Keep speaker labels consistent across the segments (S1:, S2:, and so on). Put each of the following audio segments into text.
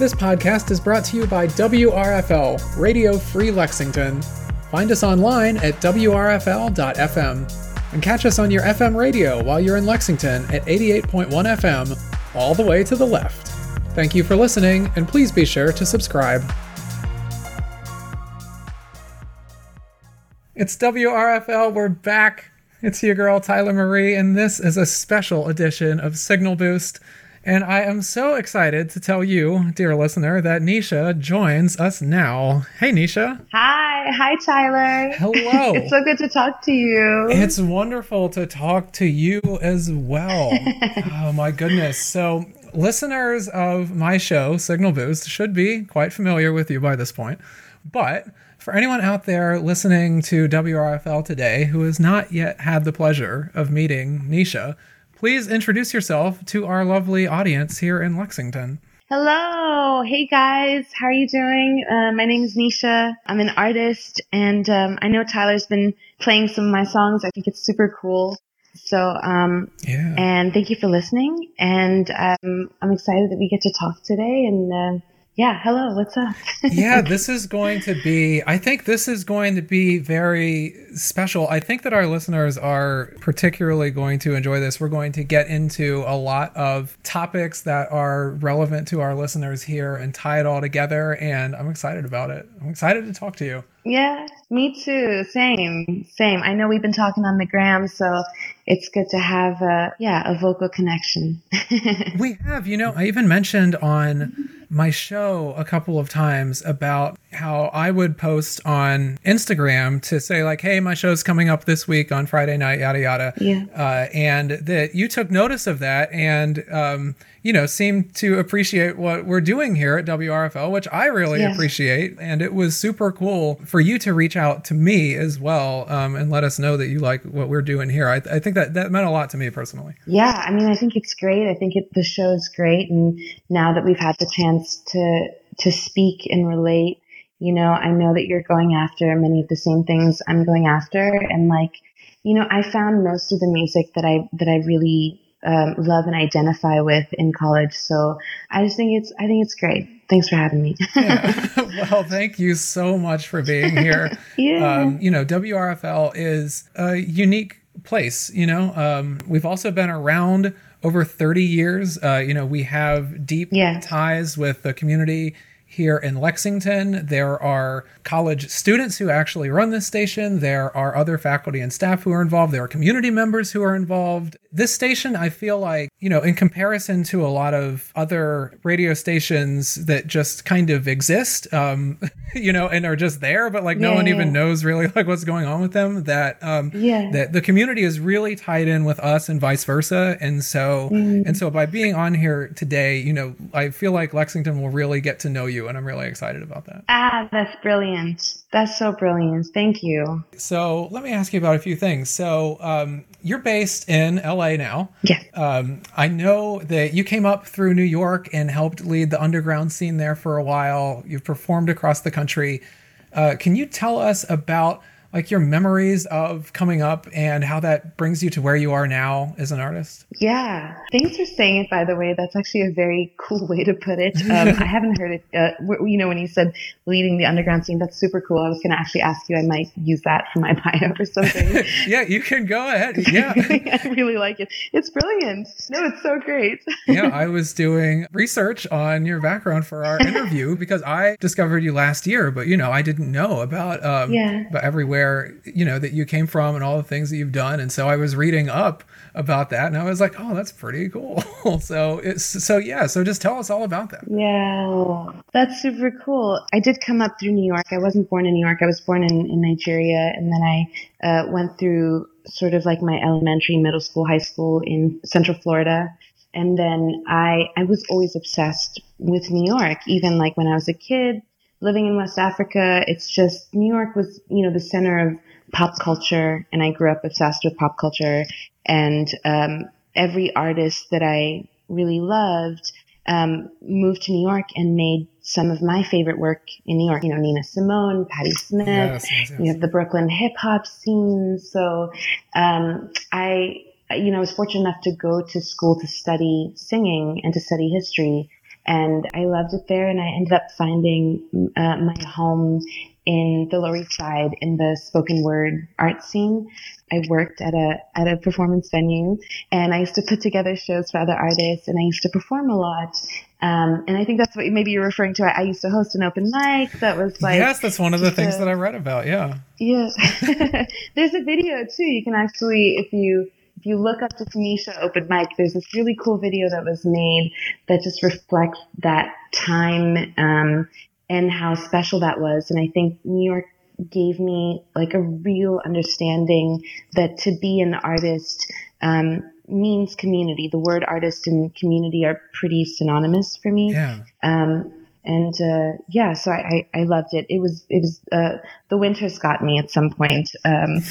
S1: This podcast is brought to you by WRFL, Radio Free Lexington. Find us online at WRFL.FM and catch us on your FM radio while you're in Lexington at 88.1 FM, all the way to the left. Thank you for listening, and please be sure to subscribe. It's WRFL, we're back. It's your girl, Tyler Marie, and this is a special edition of Signal Boost. And I am so excited to tell you, dear listener, that Nisha joins us now. Hey, Nisha.
S2: Hi. Hi, Tyler.
S1: Hello.
S2: it's so good to talk to you.
S1: It's wonderful to talk to you as well. oh, my goodness. So, listeners of my show, Signal Boost, should be quite familiar with you by this point. But for anyone out there listening to WRFL today who has not yet had the pleasure of meeting Nisha, please introduce yourself to our lovely audience here in Lexington.
S2: Hello. Hey guys. How are you doing? Uh, my name is Nisha. I'm an artist and um, I know Tyler's been playing some of my songs. I think it's super cool. So, um,
S1: yeah.
S2: and thank you for listening. And um, I'm excited that we get to talk today and uh, yeah, hello, what's up?
S1: yeah, this is going to be, I think this is going to be very special. I think that our listeners are particularly going to enjoy this. We're going to get into a lot of topics that are relevant to our listeners here and tie it all together. And I'm excited about it. I'm excited to talk to you.
S2: Yeah, me too. Same, same. I know we've been talking on the gram, so it's good to have a yeah a vocal connection.
S1: we have, you know, I even mentioned on my show a couple of times about how I would post on Instagram to say like, "Hey, my show's coming up this week on Friday night," yada yada.
S2: Yeah.
S1: Uh, and that you took notice of that and um, you know seemed to appreciate what we're doing here at WRFL, which I really yeah. appreciate. And it was super cool for you to reach out to me as well um, and let us know that you like what we're doing here. I, I think that that meant a lot to me personally.
S2: Yeah, I mean, I think it's great. I think it, the show's great, and now that we've had the chance chance to to speak and relate. You know, I know that you're going after many of the same things I'm going after, and like, you know, I found most of the music that I that I really um, love and identify with in college. So I just think it's I think it's great. Thanks for having me.
S1: yeah. Well, thank you so much for being here.
S2: yeah.
S1: Um, you know, WRFL is a unique place. You know, um, we've also been around over 30 years. Uh, you know, we have deep
S2: yeah.
S1: ties with the community here in Lexington. There are college students who actually run this station. There are other faculty and staff who are involved. There are community members who are involved. This station, I feel like, you know, in comparison to a lot of other radio stations that just kind of exist, um, you know, and are just there, but like no one even knows really like what's going on with them. That um,
S2: yeah.
S1: that the community is really tied in with us and vice versa. And so mm. and so by being on here today, you know, I feel like Lexington will really get to know you, and I'm really excited about that.
S2: Ah, that's brilliant. That's so brilliant. Thank you.
S1: So let me ask you about a few things. So um, you're based in LA now.
S2: Yeah.
S1: Um, I know that you came up through New York and helped lead the underground scene there for a while. You've performed across the country. Uh, can you tell us about like your memories of coming up and how that brings you to where you are now as an artist?
S2: Yeah. Thanks for saying it, by the way. That's actually a very cool way to put it. Um, I haven't heard it. Uh, you know, when you said leading the underground scene, that's super cool. I was going to actually ask you, I might use that for my bio or something.
S1: yeah, you can go ahead. Yeah.
S2: I really like it. It's brilliant. No, it's so great.
S1: yeah, I was doing research on your background for our interview because I discovered you last year, but you know, I didn't know about, um,
S2: yeah.
S1: about everywhere where you know that you came from and all the things that you've done. And so i was reading up about that and i was like oh that's pretty cool. So it's so yeah so just tell us all about that.
S2: Yeah. That's super cool. I did come up through new york. I wasn't born in new york. I was born in, in nigeria. And then i uh, went through sort of like my elementary middle school high school in central florida. And then i i was always obsessed with new york even like when i was a kid living in West Africa, it's just New York was, you know, the center of pop culture, and I grew up obsessed with pop culture. And um, every artist that I really loved um, moved to New York and made some of my favorite work in New York. You know, Nina Simone, Patti Smith. Yes, yes, yes. You have the Brooklyn hip hop scene. So um, I, you know, I was fortunate enough to go to school to study singing and to study history and I loved it there. And I ended up finding uh, my home in the Lower East Side in the spoken word art scene. I worked at a at a performance venue, and I used to put together shows for other artists, and I used to perform a lot. Um, and I think that's what maybe you're referring to. I, I, used to host an open mic that was like
S1: yes, that's one of the things a, that I read about. Yeah,
S2: yeah. there's a video too. You can actually, if you if you look up the Tanisha open mic, there's this really cool video that was made that just reflects that time um, and how special that was. And I think New York gave me like a real understanding that to be an artist um, means community. The word artist and community are pretty synonymous for me.
S1: Yeah.
S2: Um, and uh, yeah, so I, I, I, loved it. It was it was uh, the winters got me at some point. Um,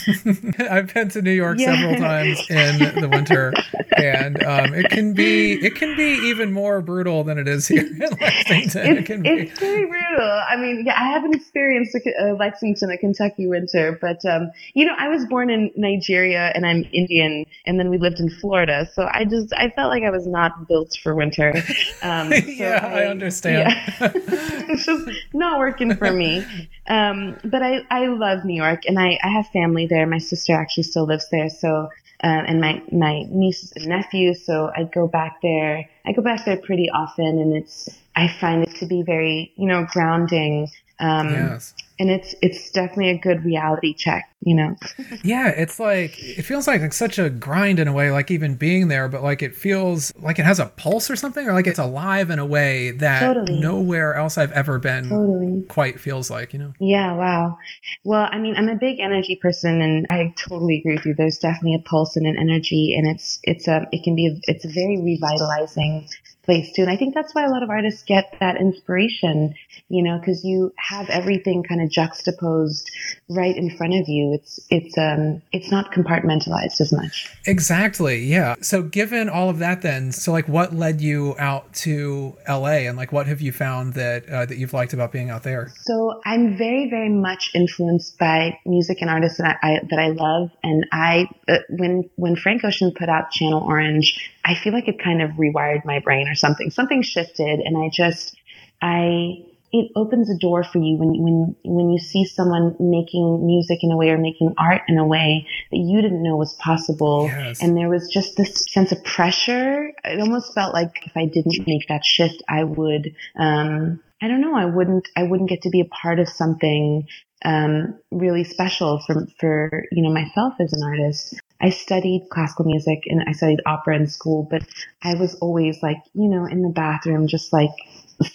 S1: I've been to New York yeah. several times in the winter, and um, it can be it can be even more brutal than it is here in Lexington.
S2: It's, it can be. it's very brutal. I mean, yeah, I haven't experienced a, a Lexington, a Kentucky winter, but um, you know, I was born in Nigeria and I'm Indian, and then we lived in Florida, so I just I felt like I was not built for winter.
S1: Um, so yeah, I, I understand.
S2: Yeah. it's just not working for me. Um, but I, I love New York and I, I have family there. My sister actually still lives there. So, uh, and my, my nieces and nephews. So I go back there. I go back there pretty often and it's, I find it to be very, you know, grounding. Um, yes and it's it's definitely a good reality check you know
S1: yeah it's like it feels like, like such a grind in a way like even being there but like it feels like it has a pulse or something or like it's alive in a way that totally. nowhere else i've ever been totally. quite feels like you know
S2: yeah wow well i mean i'm a big energy person and i totally agree with you there's definitely a pulse and an energy and it's it's a it can be a, it's a very revitalizing place too. And I think that's why a lot of artists get that inspiration, you know, because you have everything kind of juxtaposed right in front of you. It's it's um it's not compartmentalized as much.
S1: Exactly. Yeah. So given all of that, then, so like, what led you out to LA, and like, what have you found that uh, that you've liked about being out there?
S2: So I'm very very much influenced by music and artists that I, that I love, and I uh, when when Frank Ocean put out Channel Orange. I feel like it kind of rewired my brain or something. Something shifted, and I just, I, it opens a door for you when when when you see someone making music in a way or making art in a way that you didn't know was possible yes. and there was just this sense of pressure it almost felt like if i didn't make that shift i would um i don't know i wouldn't i wouldn't get to be a part of something um really special for for you know myself as an artist I studied classical music and I studied opera in school, but I was always like, you know, in the bathroom, just like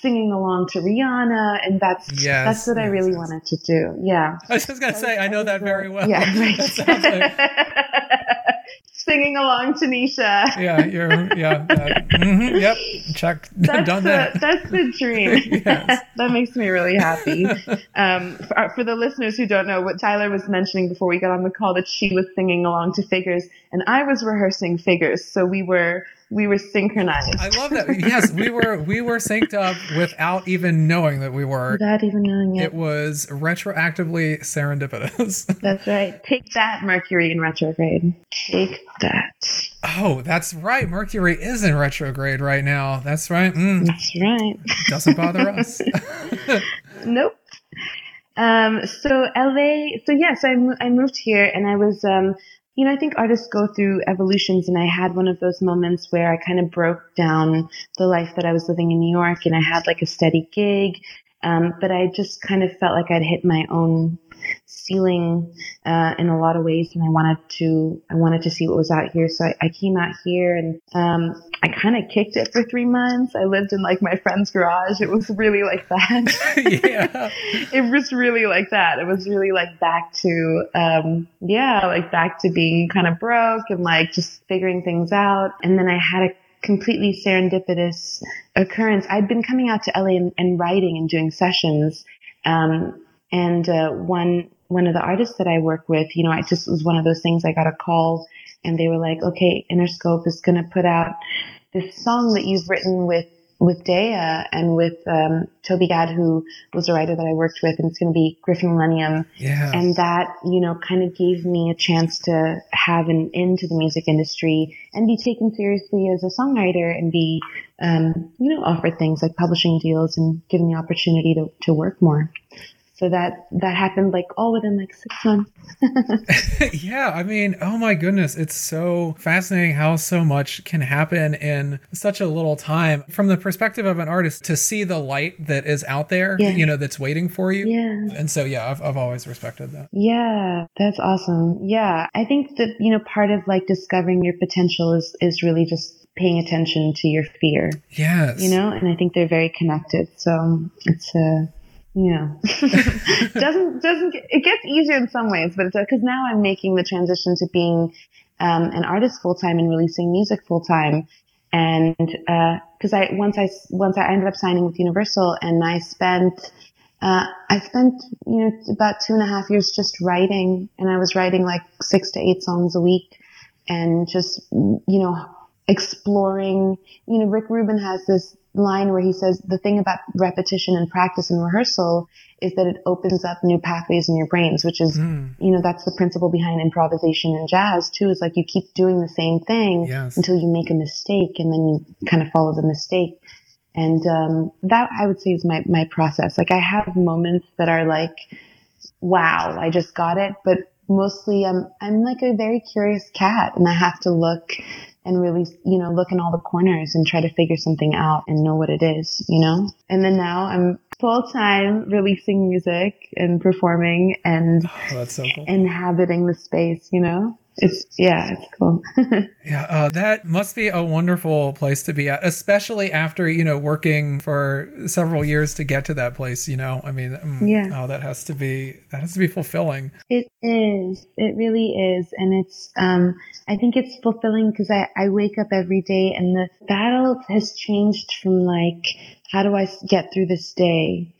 S2: singing along to Rihanna, and that's yes, that's what yes, I really yes. wanted to do. Yeah,
S1: I was just gonna say, I know that very well.
S2: Yeah, right. singing along to Tanisha.
S1: yeah, you're yeah. Mm-hmm, yep, check
S2: that's
S1: done
S2: the,
S1: that.
S2: That's the dream. that makes me really happy. Um, for, uh, for, the listeners who don't know, what Tyler was mentioning before we got on the call that she was singing along to Figures, and I was rehearsing Figures, so we were we were synchronized.
S1: I love that. Yes, we were we were synced up without even knowing that we were.
S2: Without even knowing it.
S1: It was retroactively serendipitous.
S2: That's right. Take that, Mercury in retrograde. Take that.
S1: Oh, that's right. Mercury is in retrograde right now. That's right.
S2: Mm. That's right.
S1: Doesn't bother us.
S2: nope. Um, so LA, so yes, I, I moved here and I was, um, you know, I think artists go through evolutions, and I had one of those moments where I kind of broke down the life that I was living in New York, and I had like a steady gig, um, but I just kind of felt like I'd hit my own ceiling uh, in a lot of ways, and I wanted to I wanted to see what was out here. So I, I came out here, and um, I kind of kicked it for three months. I lived in like my friend's garage. It was really like that. yeah, it was really like that. It was really like back to um, yeah, like back to being kind of broke and like just figuring things out. And then I had a completely serendipitous occurrence. I'd been coming out to LA and, and writing and doing sessions. Um, and uh, one one of the artists that I work with, you know, it just was one of those things. I got a call, and they were like, "Okay, Interscope is going to put out this song that you've written with with Daya and with um, Toby Gad, who was a writer that I worked with, and it's going to be Griffin Millennium.
S1: Yeah.
S2: And that, you know, kind of gave me a chance to have an into the music industry and be taken seriously as a songwriter and be, um, you know, offered things like publishing deals and given the opportunity to, to work more so that that happened like all within like six months.
S1: Yeah i mean oh my goodness it's so fascinating how so much can happen in such a little time. From the perspective of an artist to see the light that is out there yeah. you know that's waiting for you.
S2: Yeah.
S1: And so yeah I've, I've always respected that.
S2: Yeah that's awesome. Yeah i think that you know part of like discovering your potential is is really just paying attention to your fear.
S1: Yes.
S2: You know and i think they're very connected. So it's a yeah. doesn't doesn't it gets easier in some ways, but it's because now I'm making the transition to being um, an artist full time and releasing music full time, and because uh, I once I once I ended up signing with Universal, and I spent uh, I spent you know about two and a half years just writing, and I was writing like six to eight songs a week, and just you know exploring. You know, Rick Rubin has this line where he says the thing about repetition and practice and rehearsal is that it opens up new pathways in your brains, which is, mm. you know, that's the principle behind improvisation and jazz too, is like you keep doing the same thing
S1: yes.
S2: until you make a mistake and then you kind of follow the mistake. And, um, that I would say is my, my process. Like I have moments that are like, wow, I just got it. But mostly I'm, I'm like a very curious cat and I have to look and really, you know, look in all the corners and try to figure something out and know what it is, you know? And then now I'm full time releasing music and performing and
S1: oh, so cool.
S2: inhabiting the space, you know? It's yeah it's cool.
S1: Yeah uh, that must be a wonderful place to be at especially after you know working for several years to get to that place you know? I mean mm, yeah. oh that has to be that has to be fulfilling.
S2: It is. It really is. And it's um i think it's fulfilling because i i wake up every day and the battle has changed from like how do i get through this day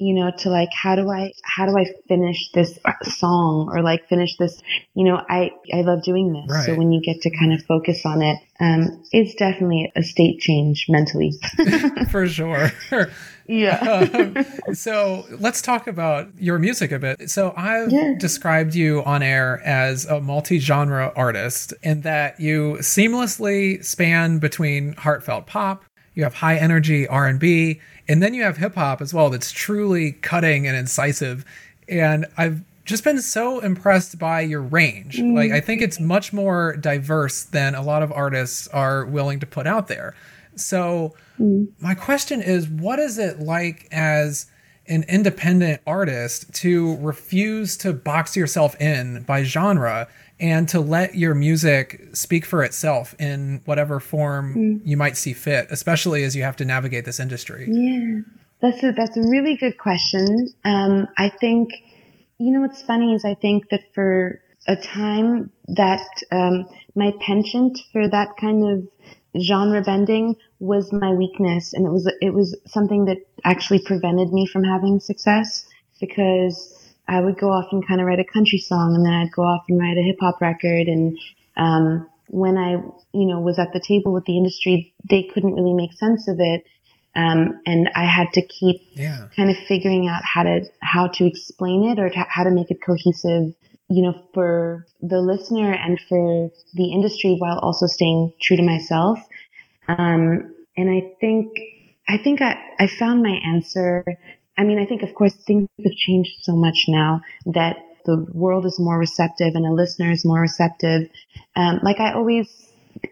S2: you know, to like, how do I, how do I finish this song or like finish this, you know, I, I love doing this.
S1: Right.
S2: So when you get to kind of focus on it, um, it's definitely a state change mentally.
S1: For sure.
S2: Yeah.
S1: um, so let's talk about your music a bit. So I've yeah. described you on air as a multi-genre artist in that you seamlessly span between heartfelt pop, you have high energy R&B, and then you have hip hop as well that's truly cutting and incisive. And I've just been so impressed by your range. Mm. Like I think it's much more diverse than a lot of artists are willing to put out there. So mm. my question is what is it like as an independent artist to refuse to box yourself in by genre and to let your music speak for itself in whatever form mm. you might see fit, especially as you have to navigate this industry?
S2: Yeah, that's a, that's a really good question. Um, I think, you know, what's funny is I think that for a time that um, my penchant for that kind of genre bending was my weakness, and it was it was something that actually prevented me from having success because I would go off and kind of write a country song and then I'd go off and write a hip hop record. And, um, when I, you know, was at the table with the industry, they couldn't really make sense of it. Um, and I had to keep
S1: yeah.
S2: kind of figuring out how to, how to explain it or to, how to make it cohesive, you know, for the listener and for the industry while also staying true to myself. Um, and I think, I think I, I found my answer I mean, I think, of course, things have changed so much now that the world is more receptive and a listener is more receptive. Um, like I always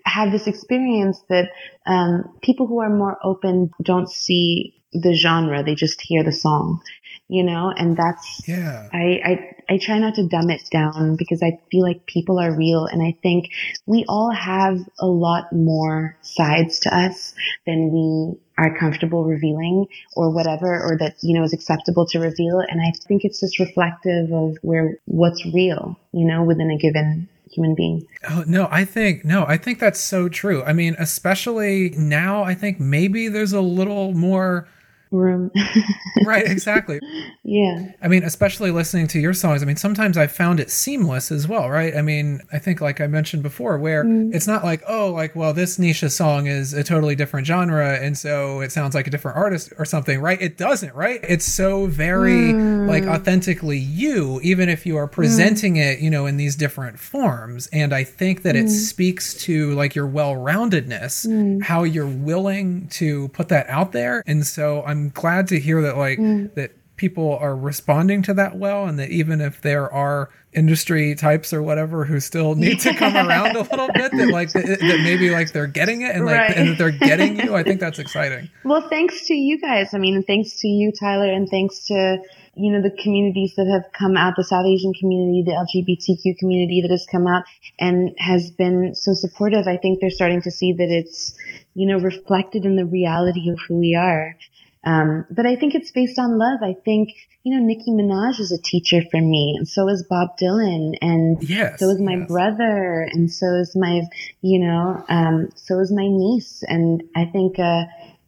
S2: have this experience that um, people who are more open don't see the genre; they just hear the song, you know. And that's
S1: yeah.
S2: I I I try not to dumb it down because I feel like people are real, and I think we all have a lot more sides to us than we are comfortable revealing or whatever, or that, you know, is acceptable to reveal. And I think it's just reflective of where what's real, you know, within a given human being.
S1: Oh, no, I think, no, I think that's so true. I mean, especially now, I think maybe there's a little more
S2: room.
S1: right, exactly.
S2: Yeah.
S1: I mean, especially listening to your songs. I mean, sometimes I found it seamless as well, right? I mean, I think like I mentioned before, where mm. it's not like, oh, like, well, this Nisha song is a totally different genre, and so it sounds like a different artist or something, right? It doesn't, right? It's so very mm. like authentically you, even if you are presenting mm. it, you know, in these different forms. And I think that it mm. speaks to like your well-roundedness, mm. how you're willing to put that out there. And so I'm glad to hear that like mm. that people are responding to that well and that even if there are industry types or whatever who still need to come around a little bit that like that, that maybe like they're getting it and like right. and that they're getting you i think that's exciting.
S2: Well thanks to you guys. I mean thanks to you tyler and thanks to you know the communities that have come out the south asian community the lgbtq community that has come out and has been so supportive. I think they're starting to see that it's you know reflected in the reality of who we are um, but I think it's based on love. I think, you know, Nicki Minaj is a teacher for me, and so is Bob Dylan, and
S1: yes,
S2: so is my
S1: yes.
S2: brother, and so is my, you know, um, so is my niece. And I think, uh,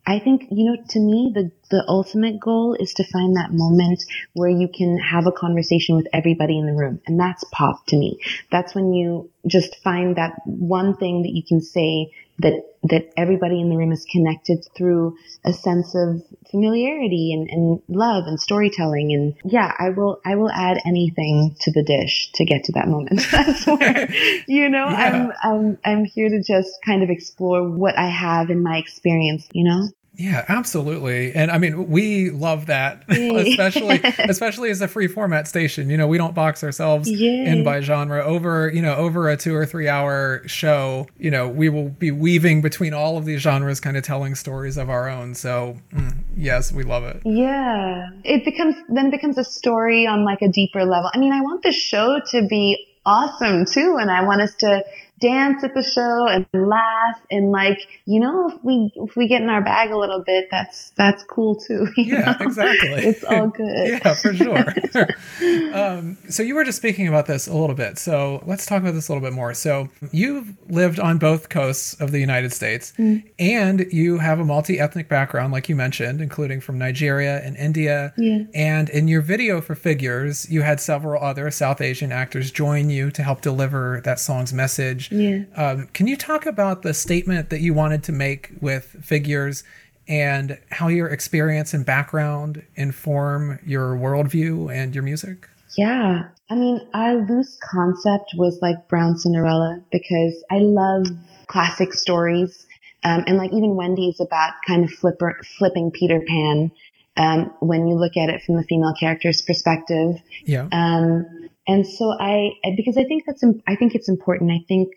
S2: I think, you know, to me, the, the ultimate goal is to find that moment where you can have a conversation with everybody in the room. And that's pop to me. That's when you just find that one thing that you can say that that everybody in the room is connected through a sense of familiarity and, and love and storytelling. And yeah i will i will add anything to the dish to get to that moment. That's where you know yeah. i'm i'm i'm here to just kind of explore what i have in my experience you know
S1: yeah, absolutely. And I mean, we love that, especially especially as a free format station. You know, we don't box ourselves Yay. in by genre. Over, you know, over a 2 or 3 hour show, you know, we will be weaving between all of these genres kind of telling stories of our own. So, mm, yes, we love it.
S2: Yeah. It becomes then it becomes a story on like a deeper level. I mean, I want the show to be awesome too and I want us to dance at the show and laugh and like you know if we if we get in our bag a little bit that's that's cool too
S1: yeah
S2: know?
S1: exactly.
S2: It's all good.
S1: Yeah for sure. Um, so you were just speaking about this a little bit. So let's talk about this a little bit more. So you've lived on both coasts of the united states mm. and you have a multi-ethnic background like you mentioned including from nigeria and india.
S2: Yeah.
S1: and in your video for figures you had several other south asian actors join you to help deliver that song's message
S2: yeah.
S1: Um, can you talk about the statement that you wanted to make with figures and how your experience and background inform your worldview and your music?
S2: Yeah. I mean, our loose concept was like Brown Cinderella because I love classic stories. Um, and like even Wendy's about kind of flipper, flipping Peter Pan um, when you look at it from the female character's perspective.
S1: Yeah.
S2: Um, and so I, because I think that's, I think it's important. I think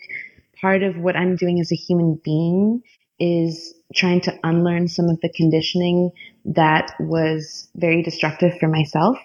S2: part of what I'm doing as a human being is trying to unlearn some of the conditioning that was very destructive for myself.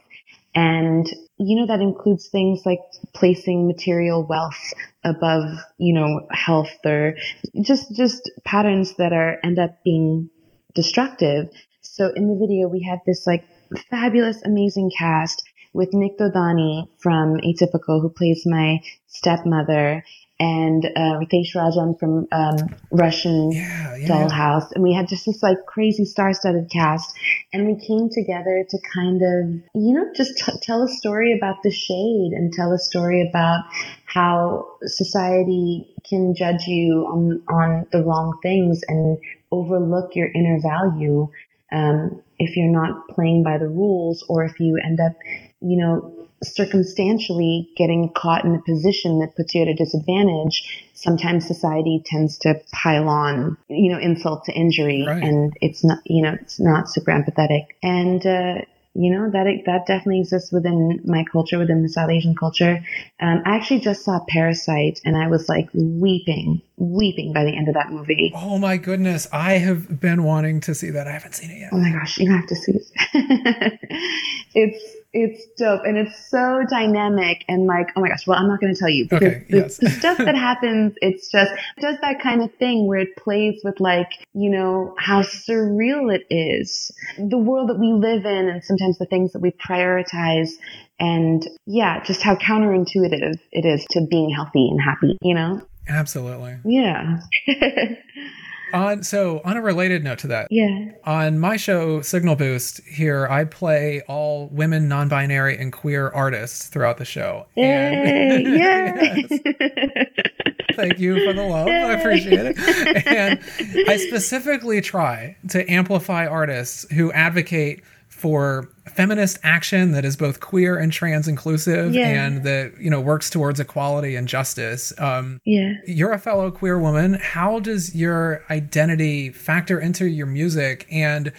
S2: And, you know, that includes things like placing material wealth above, you know, health or just, just patterns that are, end up being destructive. So in the video, we had this like fabulous, amazing cast with Nik Dodani from Atypical, who plays my stepmother, and uh, Ritesh Rajan from um, Russian
S1: yeah, yeah.
S2: Dollhouse, and we had just this like crazy star-studded cast, and we came together to kind of, you know, just t- tell a story about the shade and tell a story about how society can judge you on on the wrong things and overlook your inner value um, if you're not playing by the rules, or if you end up you know, circumstantially getting caught in a position that puts you at a disadvantage, sometimes society tends to pile on, you know, insult to injury,
S1: right.
S2: and it's not, you know, it's not super empathetic. And uh, you know that that definitely exists within my culture, within the South Asian culture. Um, I actually just saw Parasite, and I was like weeping, weeping by the end of that movie.
S1: Oh my goodness, I have been wanting to see that. I haven't seen it yet.
S2: Oh my gosh, you have to see it. it's it's dope and it's so dynamic and like oh my gosh well i'm not going to tell you
S1: because okay,
S2: the,
S1: yes.
S2: the stuff that happens it's just it does that kind of thing where it plays with like you know how surreal it is the world that we live in and sometimes the things that we prioritize and yeah just how counterintuitive it is to being healthy and happy you know?
S1: Absolutely.
S2: Yeah
S1: On so on a related note to that,
S2: Yeah.
S1: on my show Signal Boost here, I play all women, non-binary, and queer artists throughout the show.
S2: Yay!
S1: Yes.
S2: Yay!
S1: Thank you for the love. I appreciate it. And I specifically try to amplify artists who advocate for feminist action that is both queer and trans inclusive
S2: Yeah.
S1: and that you know works towards equality and justice um,
S2: yeah.
S1: you're a fellow queer woman how does your identity factor into your music and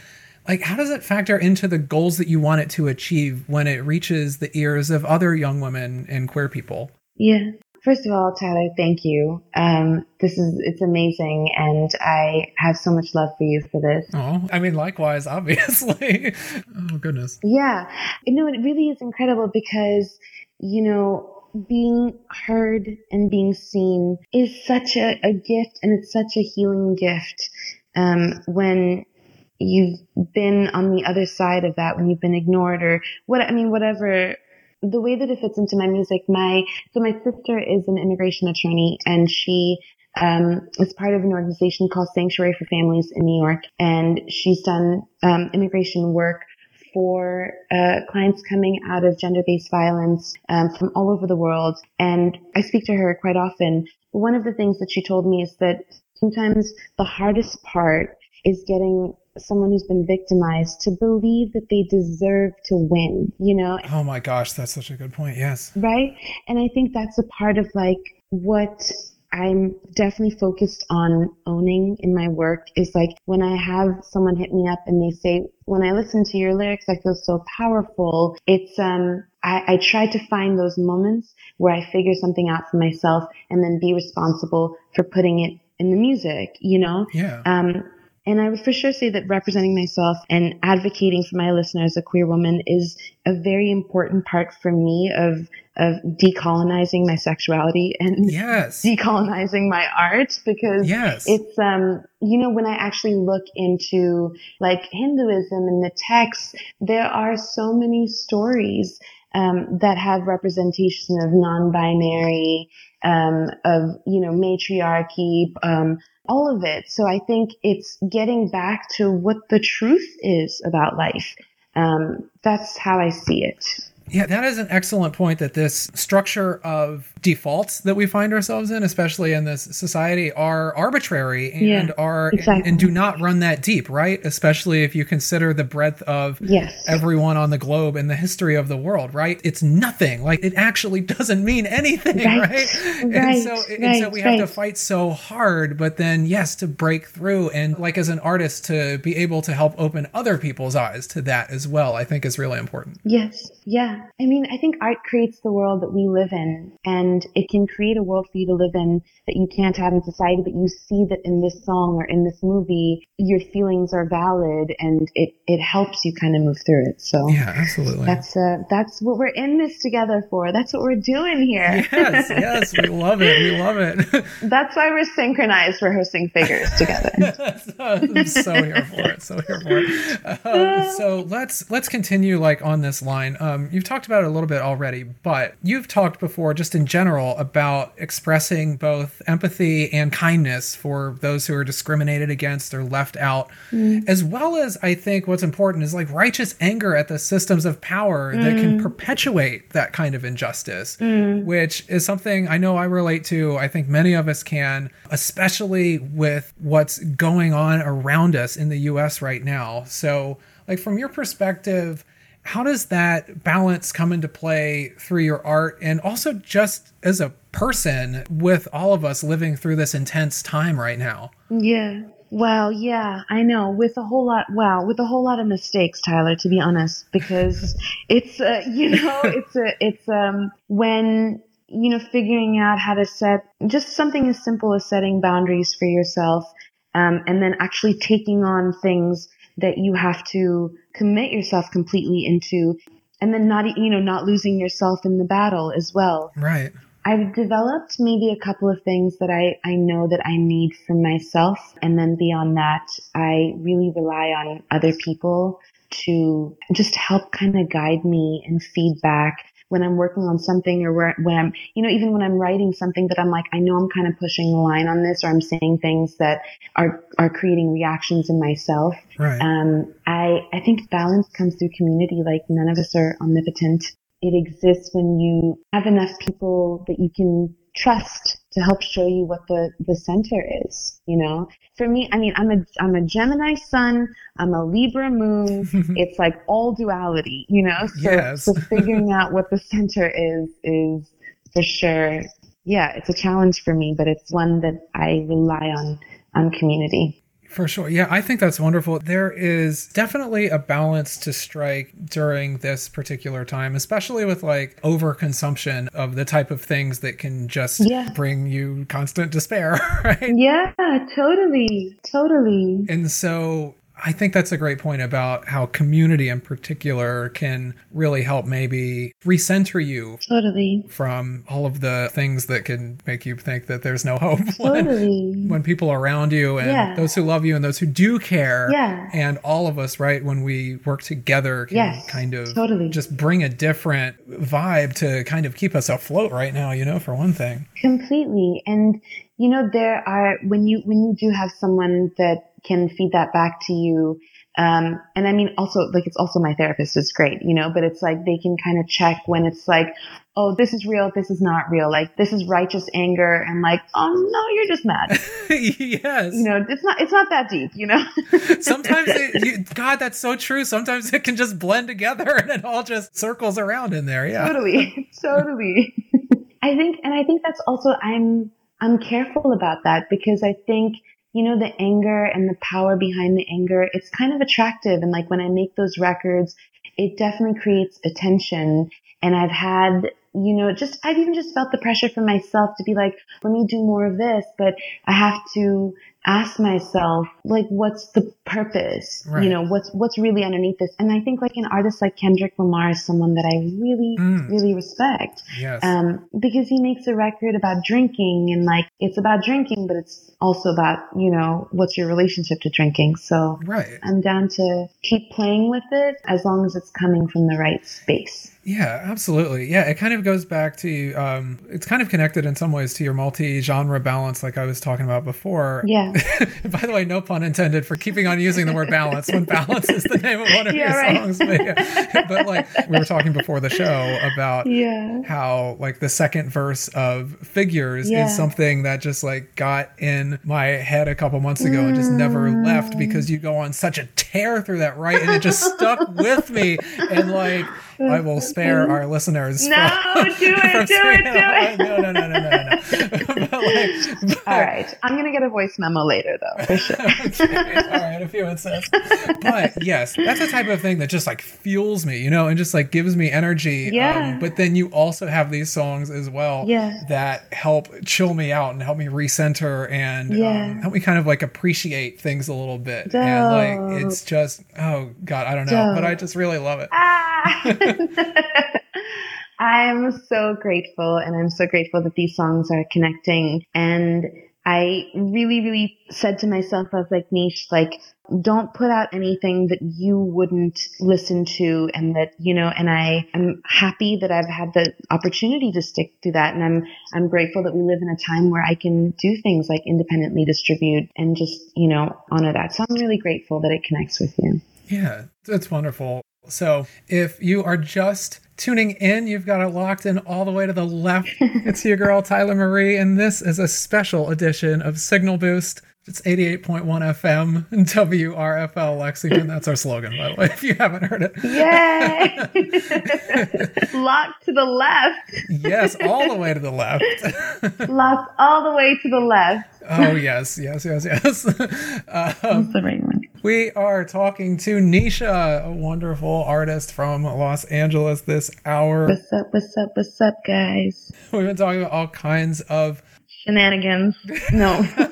S1: like how does it factor into the goals that you want it to achieve when it reaches the ears of other young women and queer people
S2: Yeah. First of all, Tyler, thank you. Um, this is it's amazing, and I have so much love for you for this.
S1: oh i mean likewise obviously oh goodness
S2: Yeah, you know, it really is incredible because you know being heard and being seen is such a, a gift, and it's such a healing gift um, when you've been on the other side of that, when you've been ignored or what I mean, whatever. The way that it fits into my music, my so my sister is an immigration attorney, and she um, is part of an organization called Sanctuary for Families in New York, and she's done um, immigration work for uh, clients coming out of gender-based violence um, from all over the world. And I speak to her quite often. One of the things that she told me is that sometimes the hardest part is getting someone who's been victimized to believe that they deserve to win, you know,
S1: oh my gosh that's such a good point yes
S2: right? And I think that's a part of like what I'm definitely focused on owning in my work is like when I have someone hit me up and they say, when I listen to your lyrics, I feel so powerful. It's, um, I, I try to find those moments where I figure something out for myself and then be responsible for putting it in the music, you know?
S1: yeah
S2: Um, and I would for sure say that representing myself and advocating for my listener as a queer woman is a very important part for me of of decolonizing my sexuality and
S1: yes.
S2: decolonizing my art because
S1: yes.
S2: it's um you know when I actually look into like Hinduism and the texts, there are so many stories um, that have representation of non-binary, um, of you know matriarchy, um, all of it. So I think it's getting back to what the truth is about life. Um, that's how I see it.
S1: Yeah, that is an excellent point that this structure of defaults that we find ourselves in, especially in this society, are arbitrary and
S2: Yeah,
S1: are
S2: exactly.
S1: and do not run that deep, right? Especially if you consider the breadth of
S2: Yes.
S1: everyone on the globe and the history of the world, right? It's nothing. Like it actually doesn't mean anything, right?
S2: Right,
S1: And
S2: right,
S1: so and so we have to fight so hard, but then yes, to break through and like as an artist to be able to help open other people's eyes to that as well, I think is really important.
S2: Yes. Yeah. I mean, I think art creates the world that we live in, and it can create a world for you to live in that you can't have in society, but you see that in this song or in this movie, your feelings are valid and it, it helps you kind of move through it. So
S1: Yeah, absolutely.
S2: that's, uh, that's what we're in this together for. That's what we're doing here.
S1: yes, yes, we love it. We love it.
S2: That's why we're synchronized rehearsing figures together.
S1: I'm so here for it. So here for it. Um, so let's let's continue like on this line. Um, you've talked about it a little bit already, but you've talked before, just in general, about expressing both empathy and kindness for those who are discriminated against or left out, mm. as well as I think what's important is like righteous anger at the systems of power that can mm. perpetuate that kind of injustice, mm. which is something I know I relate to. I think many of us can, especially with what's going on around us in the US right now. So, like, from your perspective, how does that balance come into play through your art and also just as a person with all of us living through this intense time right now?
S2: Yeah. Well, yeah, I know. With a whole lot, wow, with a whole lot of mistakes, Tyler. To be honest, because it's, uh, you know, it's a, it's um when you know figuring out how to set just something as simple as setting boundaries for yourself, um, and then actually taking on things that you have to commit yourself completely into, and then not, you know, not losing yourself in the battle as well.
S1: Right.
S2: I've developed maybe a couple of things that I, I know that I need for myself. And then beyond that, I really rely on other people to just help kind of guide me and feedback when I'm working on something or where, when I'm, you know, even when I'm writing something that I'm like, I know I'm kind of pushing the line on this or I'm saying things that are, are creating reactions in myself.
S1: Right.
S2: Um, I, I think balance comes through community. Like none of us are omnipotent. It exists when you have enough people that you can trust to help show you what the, the center is, you know? For me, I mean, I'm a, I'm a Gemini sun, I'm a Libra moon. it's like all duality, you know? So,
S1: Yes.
S2: so figuring out what the center is, is for sure. Yeah, it's a challenge for me, but it's one that I rely on, on community.
S1: For sure. Yeah, I think that's wonderful. There is definitely a balance to strike during this particular time, especially with like overconsumption of the type of things that can just
S2: Yeah.
S1: bring you constant despair, right?
S2: Yeah, totally, totally.
S1: And so I think that's a great point about how community in particular can really help maybe recenter you
S2: Totally,
S1: from all of the things that can make you think that there's no hope when,
S2: totally.
S1: when people around you and
S2: Yeah.
S1: those who love you and those who do care
S2: Yeah.
S1: and all of us right when we work together can
S2: Yes,
S1: kind of
S2: totally.
S1: just bring a different vibe to kind of keep us afloat right now you know for one thing
S2: Completely. And you know, there are when you when you do have someone that can feed that back to you, um, and I mean also like it's also my therapist is great, you know, but it's like they can kind of check when it's like, oh, this is real, this is not real, like this is righteous anger, and like, oh no, you're just mad.
S1: yes.
S2: You know, it's not it's not that deep, you know.
S1: sometimes it, you, god that's so true. Sometimes it can just blend together and it all just circles around in there yeah.
S2: Totally totally. I think and i think that's also i'm i'm careful about that because i think you know the anger and the power behind the anger it's kind of attractive. And like when i make those records it definitely creates attention. And i've had you know just i've even just felt the pressure from myself to be like let me do more of this. But i have to ask myself like what's the purpose
S1: Right.
S2: you know what's what's really underneath this and i think like an artist like kendrick lamar is someone that i really
S1: Mm.
S2: really respect
S1: yes
S2: um, because he makes a record about drinking and like it's about drinking but it's also about you know what's your relationship to drinking so
S1: right
S2: i'm down to keep playing with it as long as it's coming from the right space
S1: Yeah, absolutely. Yeah, it kind of goes back to um, it's kind of connected in some ways to your multi-genre balance, like I was talking about before.
S2: yeah
S1: By the way, no pun intended for keeping on using the word balance when balance is the name of one of
S2: Yeah,
S1: your
S2: right.
S1: songs. But, yeah. But, like we were talking before the show about
S2: yeah
S1: how like the second verse of figures
S2: Yeah.
S1: is something that just like got in my head a couple months ago and just never left
S2: Mm.
S1: because you go on such a tear through that right and it just stuck with me and like I will spare our listeners
S2: No,
S1: from,
S2: do it, do it, do it.
S1: no no no no no no but like but-
S2: all right i'm gonna get a voice memo later though for sure
S1: okay, all right, a few insists. But yes, that's the type of thing that just like fuels me, you know, and just like gives me energy. Um,
S2: Yeah.
S1: but then you also have these songs as well
S2: Yeah.
S1: that help chill me out and help me recenter and
S2: Yeah.
S1: um, help me kind of like appreciate things a little bit. And like it's just, oh God, I don't know, but I just really love it.
S2: Ah! I'm so grateful, and I'm so grateful that these songs are connecting. And I really, really said to myself, I was like, Niche, like, don't put out anything that you wouldn't listen to and that, you know, and I am happy that I've had the opportunity to stick to that. And I'm, I'm grateful that we live in a time where I can do things like independently distribute and just, you know, honor that. So I'm really grateful that it connects with you.
S1: Yeah, that's wonderful. So if you are just tuning in, you've got it locked in all the way to the left. it's your girl, Tyler Marie, and this is a special edition of Signal Boost. It's 88.1 FM, WRFL Lexington. That's our slogan, by the way, if you haven't heard it.
S2: Yay! Locked to the left.
S1: Yes, all the way to the left.
S2: Locked all the way to the left.
S1: oh, yes, yes, yes, yes. Um. We are talking to Nisha, a wonderful artist from Los Angeles this hour.
S2: What's up, what's up, what's up, guys?
S1: We've been talking about all kinds of
S2: Shenanigans. No.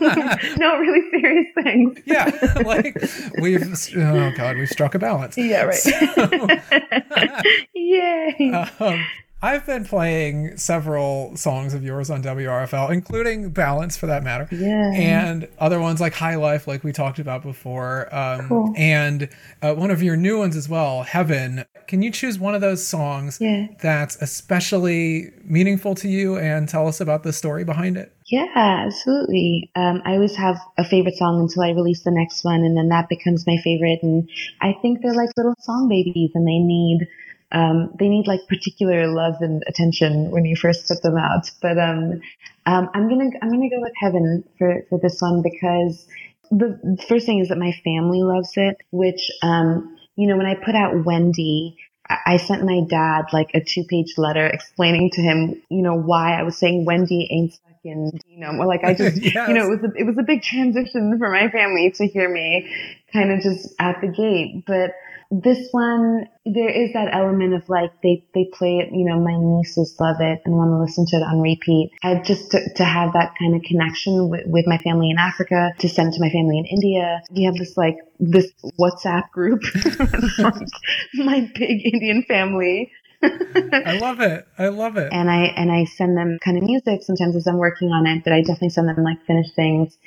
S2: no, really serious things.
S1: yeah, like we've oh god, we've struck a balance.
S2: Yeah, right. Yay.
S1: Um, I've been playing several songs of yours on WRFL, including Balance for that matter.
S2: Yeah.
S1: And other ones like High Life, like we talked about before. Um,
S2: Cool.
S1: And uh, one of your new ones as well, Heaven. Can you choose one of those songs
S2: Yeah.
S1: that's especially meaningful to you and tell us about the story behind it?
S2: Yeah, absolutely. Um, I always have a favorite song until I release the next one, and then that becomes my favorite. And I think they're like little song babies, and they need um, they need like particular love and attention when you first put them out. But um, um, I'm gonna I'm gonna go with Heaven for for this one because the first thing is that my family loves it. Which um, you know, when I put out Wendy. I sent my dad like a two page letter explaining to him, you know, why I was saying Wendy ain't in genome. Or like I just,
S1: Yes.
S2: you know, it was a, it was a big transition for my family to hear me kind of just at the gate. But this one, there is that element of like they they play it. You know, my nieces love it and want to listen to it on repeat. I just to, to have that kind of connection with, with my family in Africa, to send to my family in India. We have this like this WhatsApp group, like my big Indian family.
S1: I love it. I love it.
S2: and I and I send them kind of music sometimes as I'm working on it, but I definitely send them like finished things.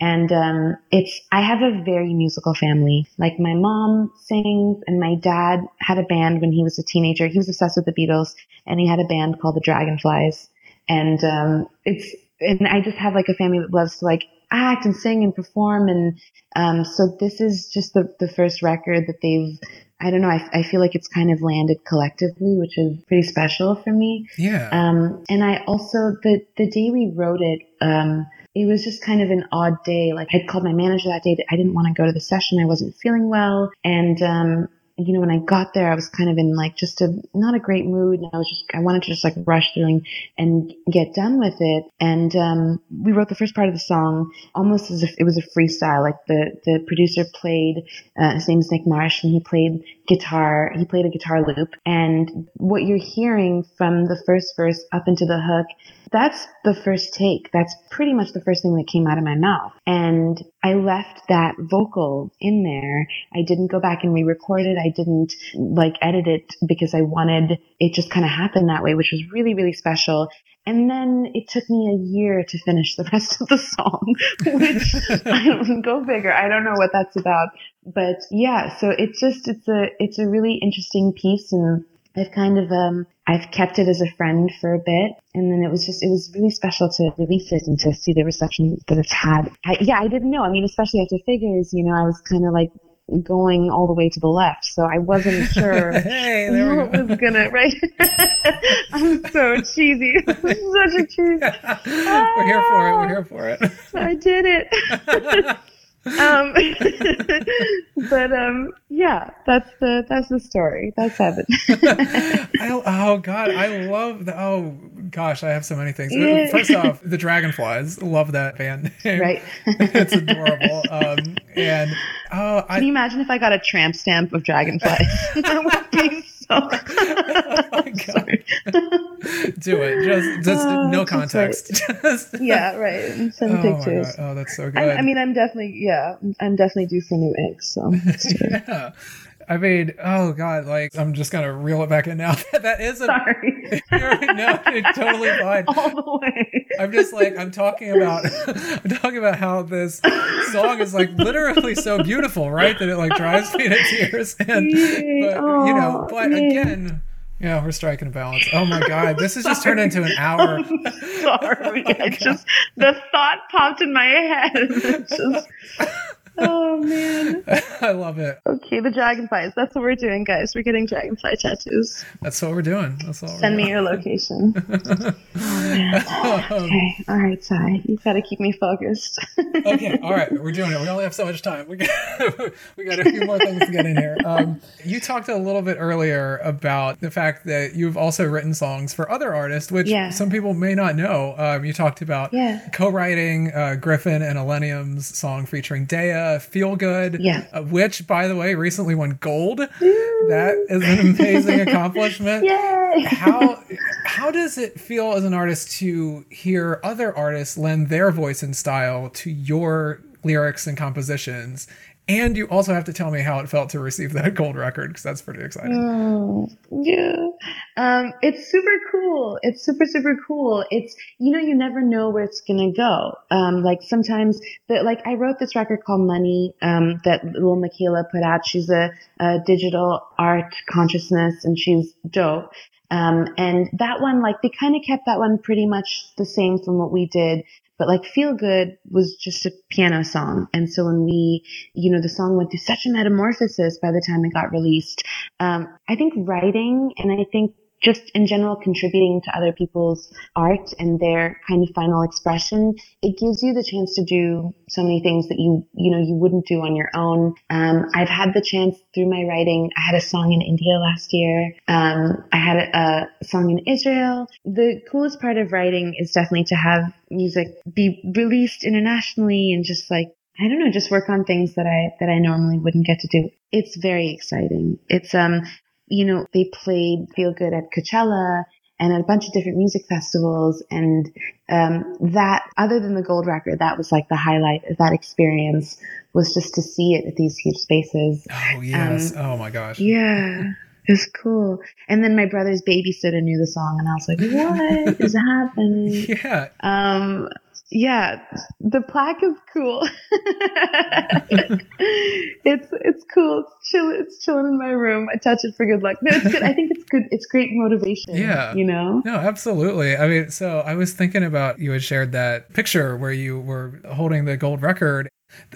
S2: And um, it's I have a very musical family. Like my mom sings, and my dad had a band when he was a teenager. He was obsessed with the Beatles, and he had a band called the Dragonflies. And um, it's and I just have like a family that loves to like act and sing and perform. And um, so this is just the the first record that they've. I don't know. I, I feel like it's kind of landed collectively, which is pretty special for me.
S1: yeah.
S2: Um, and I also the the day we wrote it, um, it was just kind of an odd day. Like I'd called my manager that day. I didn't want to go to the session. I wasn't feeling well, and um, you know when I got there, I was kind of in like just a not a great mood, and I was just I wanted to just like rush through and, and get done with it. And um, we wrote the first part of the song almost as if it was a freestyle. Like the the producer played. Uh, his name is Nick Marsh, and he played guitar. He played a guitar loop, and what you're hearing from the first verse up into the hook, that's the first take. That's pretty much the first thing that came out of my mouth. And I left that vocal in there. I didn't go back and re-record it. I didn't like edit it because I wanted it just kind of happened that way, which was really, really special. And then it took me a year to finish the rest of the song, which I don't go figure. I don't know what that's about, but yeah. So it's just it's a it's a really interesting piece, and I've kind of um I've kept it as a friend for a bit, and then it was just it was really special to release it and to see the reception that it's had. I, yeah, I didn't know. I mean, especially after Figures, you know, I was kind of like going all the way to the left, so I wasn't sure.
S1: hey,
S2: what
S1: go.
S2: was gonna right? I'm so cheesy. Such a cheese.
S1: We're here for it. We're here for it.
S2: Ah, I did it. Um, but um, yeah, that's the that's the story. That's heaven.
S1: I, oh God, I love the. Oh gosh, I have so many things.
S2: Yeah.
S1: First off, the Dragonflies. Love that band name.
S2: right?
S1: it's adorable. Um, and oh,
S2: Can you imagine if I got a tramp stamp of dragonflies? that would be so.
S1: Oh my God. Do it. Just, just
S2: Oh,
S1: no
S2: just right.
S1: context. Just.
S2: yeah, right. And send
S1: Oh my
S2: pictures.
S1: God. Oh, that's so good.
S2: I, I mean, I'm definitely yeah, I'm definitely due for new eggs. So let's do it.
S1: yeah. I mean, oh God, like I'm just gonna reel it back in now. that is a
S2: sorry,
S1: no, it's totally fine.
S2: all the way.
S1: I'm just like I'm talking about I'm talking about how this song is like literally so beautiful, right? That it like drives me to tears. And but you know, but
S2: yay.
S1: again, yeah, we're striking a balance. Oh my god, this has just turned into an hour.
S2: Sorry, oh I just the thought popped in my head. It's just, oh man.
S1: I love it.
S2: Okay, the dragonflies. That's what we're doing, guys. We're getting dragonfly tattoos.
S1: That's what we're doing. That's all. We're
S2: Send me
S1: doing.
S2: your location. oh, Okay, all right, Sai. You've got to keep me focused.
S1: okay, all right, we're doing it. We only have so much time. We got, we got a few more things to get in here. Um, you talked a little bit earlier about the fact that you've also written songs for other artists, which
S2: Yeah.
S1: some people may not know. Um, you talked about
S2: Yeah.
S1: co-writing uh, Gryffin and Illenium's song featuring Daya, "Feel Good,"
S2: Yeah.
S1: uh, which, by the way, recently won gold. That is an amazing accomplishment
S2: Yay!
S1: how how does it feel as an artist to hear other artists lend their voice and style to your lyrics and compositions And you also have to tell me how it felt to receive that gold record because that's pretty exciting.
S2: Oh, yeah. Um, it's super cool. It's super, super cool. It's, you know, you never know where it's going to go. Um, like sometimes, the, like I wrote this record called Money um, that Lil Miquela put out. She's a, a digital art consciousness and she's dope. Um, and that one, like they kind of kept that one pretty much the same from what we did. But like Feel Good was just a piano song. And so when we, you know, the song went through such a metamorphosis by the time it got released. Um, I think writing and I think just in general contributing to other people's art and their kind of final expression, it gives you the chance to do so many things that you, you know, you wouldn't do on your own. Um, I've had the chance through my writing. I had a song in India last year. Um, I had a, a song in Israel. The coolest part of writing is definitely to have music be released internationally and just like I don't know, just work on things that I that I normally wouldn't get to do. It's very exciting. It's um you know, they played Feel Good at Coachella and at a bunch of different music festivals. And um, that, other than the gold record, that was like the highlight of that experience was just to see it at these huge spaces.
S1: Oh, yes. Um, oh, my gosh.
S2: Yeah. It was cool. And then my brother's babysitter knew the song, and I was like, what is happening?
S1: Yeah.
S2: Um, yeah, the plaque is cool. it's it's cool. It's chill. It's chilling in my room. I touch it for good luck. No, it's good. I think it's good. It's great motivation.
S1: Yeah,
S2: you know.
S1: No, absolutely. I mean, so I was thinking about you had shared that picture where you were holding the gold record.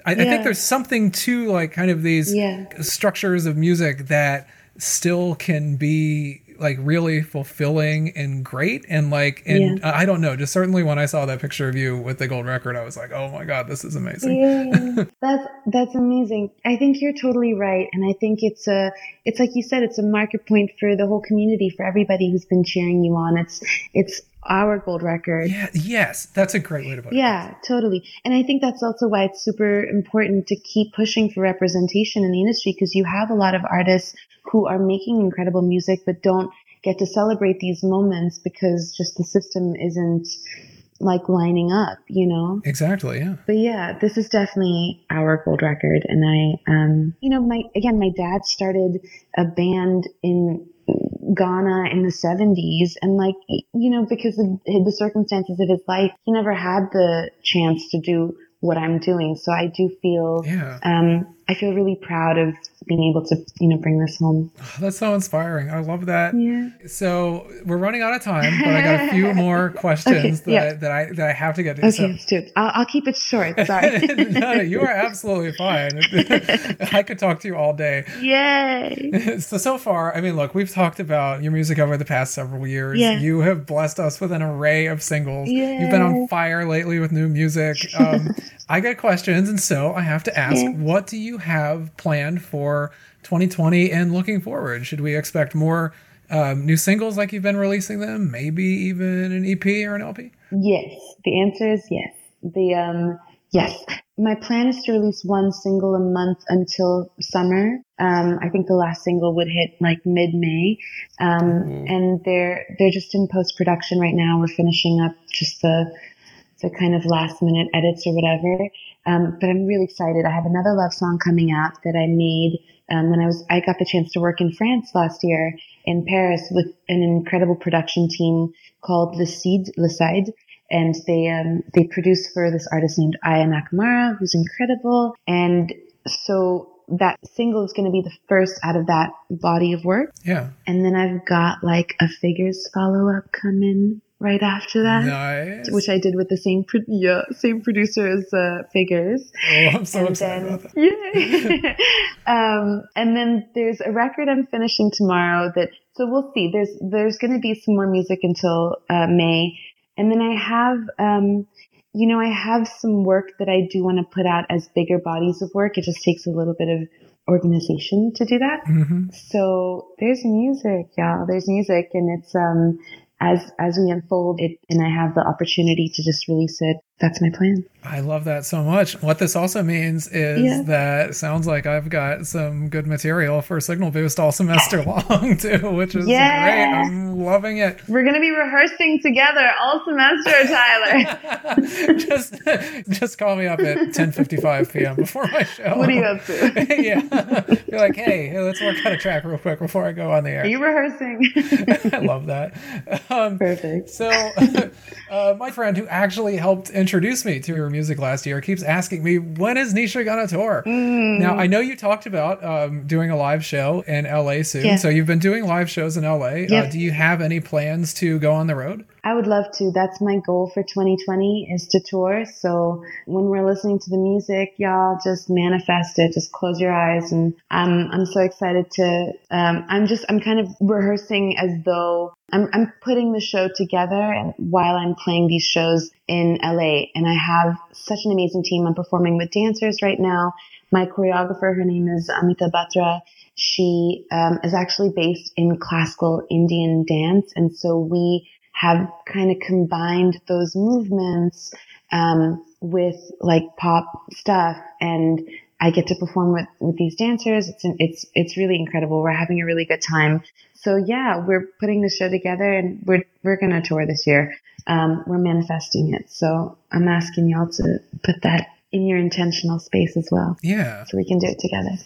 S1: I, yeah. I think there's something to like kind of these yeah. structures of music that still can be like really fulfilling and great and like and yeah. I don't know just certainly when I saw that picture of you with the gold record I was like oh my god this is amazing.
S2: Yeah, that's that's amazing. I think you're totally right and I think it's a it's like you said it's a market point for the whole community for everybody who's been cheering you on. It's it's our gold record.
S1: Yeah, yes, that's a great way to put
S2: it. Yeah, totally. And I think that's also why it's super important to keep pushing for representation in the industry because you have a lot of artists who are making incredible music but don't get to celebrate these moments because just the system isn't like lining up, you know?
S1: Exactly, yeah.
S2: But yeah, this is definitely our gold record. And I, um, you know, my, again, my dad started a band in Ghana in the 70s. And like, you know, because of the circumstances of his life, he never had the chance to do what I'm doing. So I do feel,
S1: yeah.
S2: um, I feel really proud of being able to, you know, bring this home.
S1: that's so inspiring. I love that.
S2: Yeah.
S1: So we're running out of time, but I got a few more questions okay, that, yeah. I, that I that I have to get to.
S2: Okay,
S1: so.
S2: let's do it. I'll, I'll keep it short. Sorry.
S1: no, no, you are absolutely fine. I could talk to you all day.
S2: Yay.
S1: so so far, I mean, look, we've talked about your music over the past several years.
S2: Yeah.
S1: You have blessed us with an array of singles.
S2: Yay.
S1: You've been on fire lately with new music. Um, I get questions, and so I have to ask, yeah. what do you have planned for 2020 and looking forward? Should we expect more um, new singles like you've been releasing them? Maybe even an EP or an LP?
S2: Yes. The answer is yes. The um, yes. My plan is to release one single a month until summer. Um, I think the last single would hit like mid-May, um, and they're they're just in post production right now. We're finishing up just the the kind of last minute edits or whatever. Um, but I'm really excited. I have another love song coming out that I made um, when I was I got the chance to work in France last year in Paris with an incredible production team called Le Side, Le Side, and they um, they produce for this artist named Aya Nakamura, who's incredible. And so that single is going to be the first out of that body of work.
S1: Yeah.
S2: And then I've got like a figures follow up coming right after that,
S1: nice.
S2: which I did with the same pro- yeah same producer as uh, Figures.
S1: Oh, I'm so and excited then, about
S2: that. Yeah. um, and then there's a record I'm finishing tomorrow that so we'll see. There's there's going to be some more music until uh, May, and then I have. Um, you know, I have some work that I do want to put out as bigger bodies of work. It just takes a little bit of organization to do that.
S1: Mm-hmm.
S2: So there's music, y'all. There's music, and it's um as as we unfold it and I have the opportunity to just release it that's my plan.
S1: I love that so much. What this also means is yeah. that sounds like I've got some good material for Signal Boost all semester long too, which is yeah. great. I'm loving it.
S2: We're gonna be rehearsing together all semester, Tyler.
S1: just just call me up at 10:55 p.m. before my show.
S2: What are you up
S1: to? yeah, you're like, hey, hey, let's work out a track real quick before I go on the air.
S2: Are you rehearsing?
S1: I love that.
S2: Um, Perfect.
S1: So, uh, my friend who actually helped introduce me to your music last year keeps asking me, when is Nisha gonna tour? Mm. Now, I know you talked about um, doing a live show in LA soon. Yeah. So you've been doing live shows in LA. Yep. Uh, do you have any plans to go on the road?
S2: I would love to. That's my goal for 2020 is to tour. So when we're listening to the music, y'all just manifest it. Just close your eyes. And I'm, I'm so excited to, um, I'm just, I'm kind of rehearsing as though I'm, I'm putting the show together while I'm playing these shows in LA. And I have such an amazing team. I'm performing with dancers right now. My choreographer, her name is Amita Batra. She um, is actually based in classical Indian dance. And so we have kind of combined those movements um, with like pop stuff and I get to perform with, with these dancers. It's, it's, it's really incredible. We're having a really good time. So yeah, we're putting the show together and we're, we're going to tour this year. Um, we're manifesting it. So I'm asking y'all to put that in your intentional space as well.
S1: Yeah.
S2: So we can do it together.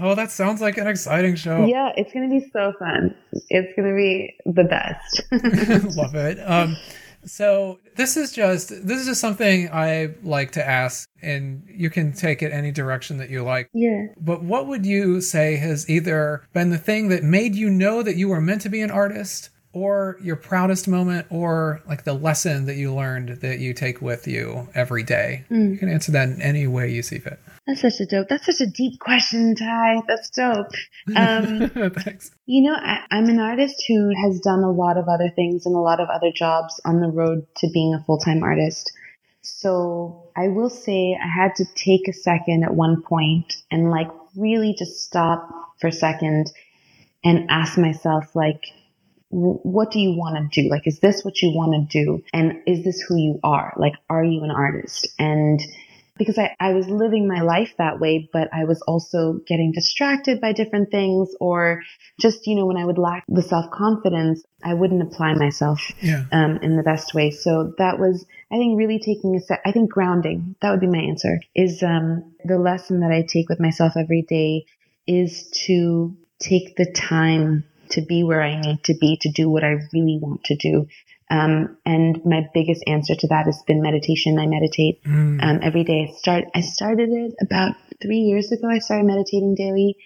S1: Oh, that sounds like an exciting show.
S2: Yeah, it's going to be so fun. It's going to be the best.
S1: Love it. Um, so this is just this is just something I like to ask, and you can take it any direction that you like.
S2: Yeah.
S1: But what would you say has either been the thing that made you know that you were meant to be an artist, or your proudest moment, or like the lesson that you learned that you take with you every day? Mm. You can answer that in any way you see fit.
S2: That's such a dope. That's such a deep question, Ty. That's dope. Um, Thanks. You know, I, I'm an artist who has done a lot of other things and a lot of other jobs on the road to being a full time artist. So I will say I had to take a second at one point and like really just stop for a second and ask myself, like, what do you want to do? Like, is this what you want to do? And is this who you are? Like, are you an artist? And because I, I was living my life that way, but I was also getting distracted by different things or just, you know, when I would lack the self confidence, I wouldn't apply myself yeah. um, in the best way. So that was, I think, really taking a set. I think grounding, that would be my answer, is um, the lesson that I take with myself every day is to take the time to be where I need to be, to do what I really want to do. Um, and my biggest answer to that has been meditation. I meditate mm. um, every day. I start. I started it about three years ago. I started meditating daily,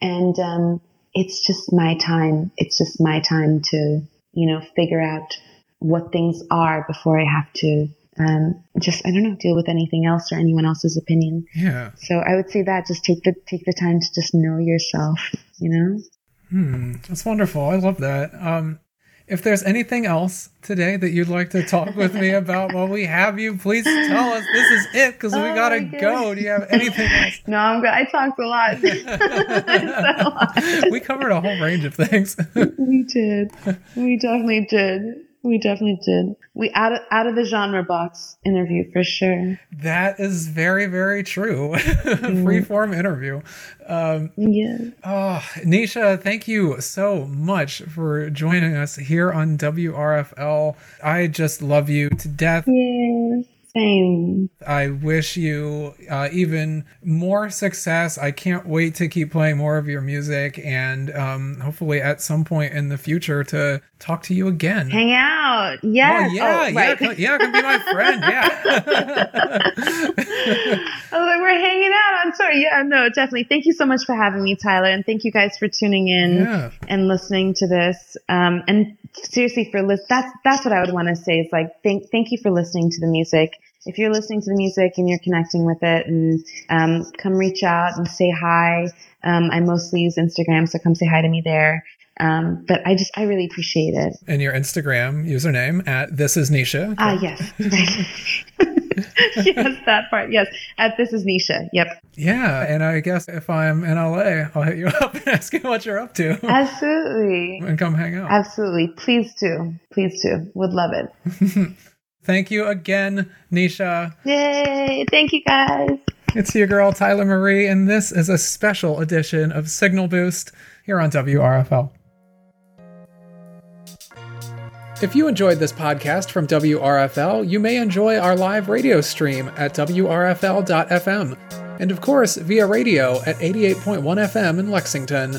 S2: and um, it's just my time. It's just my time to you know figure out what things are before I have to um, just I don't know deal with anything else or anyone else's opinion.
S1: Yeah.
S2: So I would say that just take the take the time to just know yourself. You know.
S1: Hmm, that's wonderful. I love that. Um, if there's anything else today that you'd like to talk with me about while we have you, please tell us. This is it because we oh gotta go. Do you have anything else?
S2: No, I'm good. I talked a lot.
S1: a lot. we covered a whole range of things.
S2: we did. We definitely did. We definitely did. We out of, out of the genre box interview for sure.
S1: That is very very true. Mm. Free form interview.
S2: Um, yeah.
S1: Oh, Nisha, thank you so much for joining us here on WRFL. I just love you to death.
S2: Yeah. Same.
S1: I wish you uh, even more success. I can't wait to keep playing more of your music and um, hopefully at some point in the future to talk to you again.
S2: Hang out. Yes.
S1: Oh, yeah. Oh, right. Yeah. Yeah. Can be my friend. Yeah.
S2: I was like, we're hanging out. I'm sorry. Yeah. No, definitely. Thank you so much for having me, Tyler. And thank you guys for tuning in yeah. and listening to this. Um, and seriously for list, that's, that's what I would want to say is like, thank, thank you for listening to the music if you're listening to the music and you're connecting with it and um, come reach out and say hi. Um, I mostly use Instagram, so come say hi to me there. Um, but I just, I really appreciate it.
S1: And your Instagram username at this is Nisha.
S2: Ah, uh, yes. yes, that part. Yes. At this is Nisha. Yep.
S1: Yeah. And I guess if I'm in LA, I'll hit you up and ask you what you're up to.
S2: Absolutely.
S1: And come hang out.
S2: Absolutely. Please do. Please do. Would love it.
S1: Thank you again, Nisha.
S2: Yay! Thank you guys.
S1: It's your girl, Tyler Marie, and this is a special edition of Signal Boost here on WRFL. If you enjoyed this podcast from WRFL, you may enjoy our live radio stream at WRFL.fm, and of course via radio at 88.1 FM in Lexington.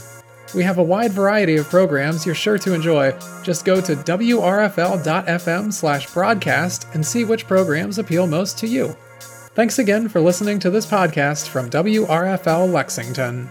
S1: We have a wide variety of programs you're sure to enjoy. Just go to wrfl.fm slash broadcast and see which programs appeal most to you. Thanks again for listening to this podcast from WRFL Lexington.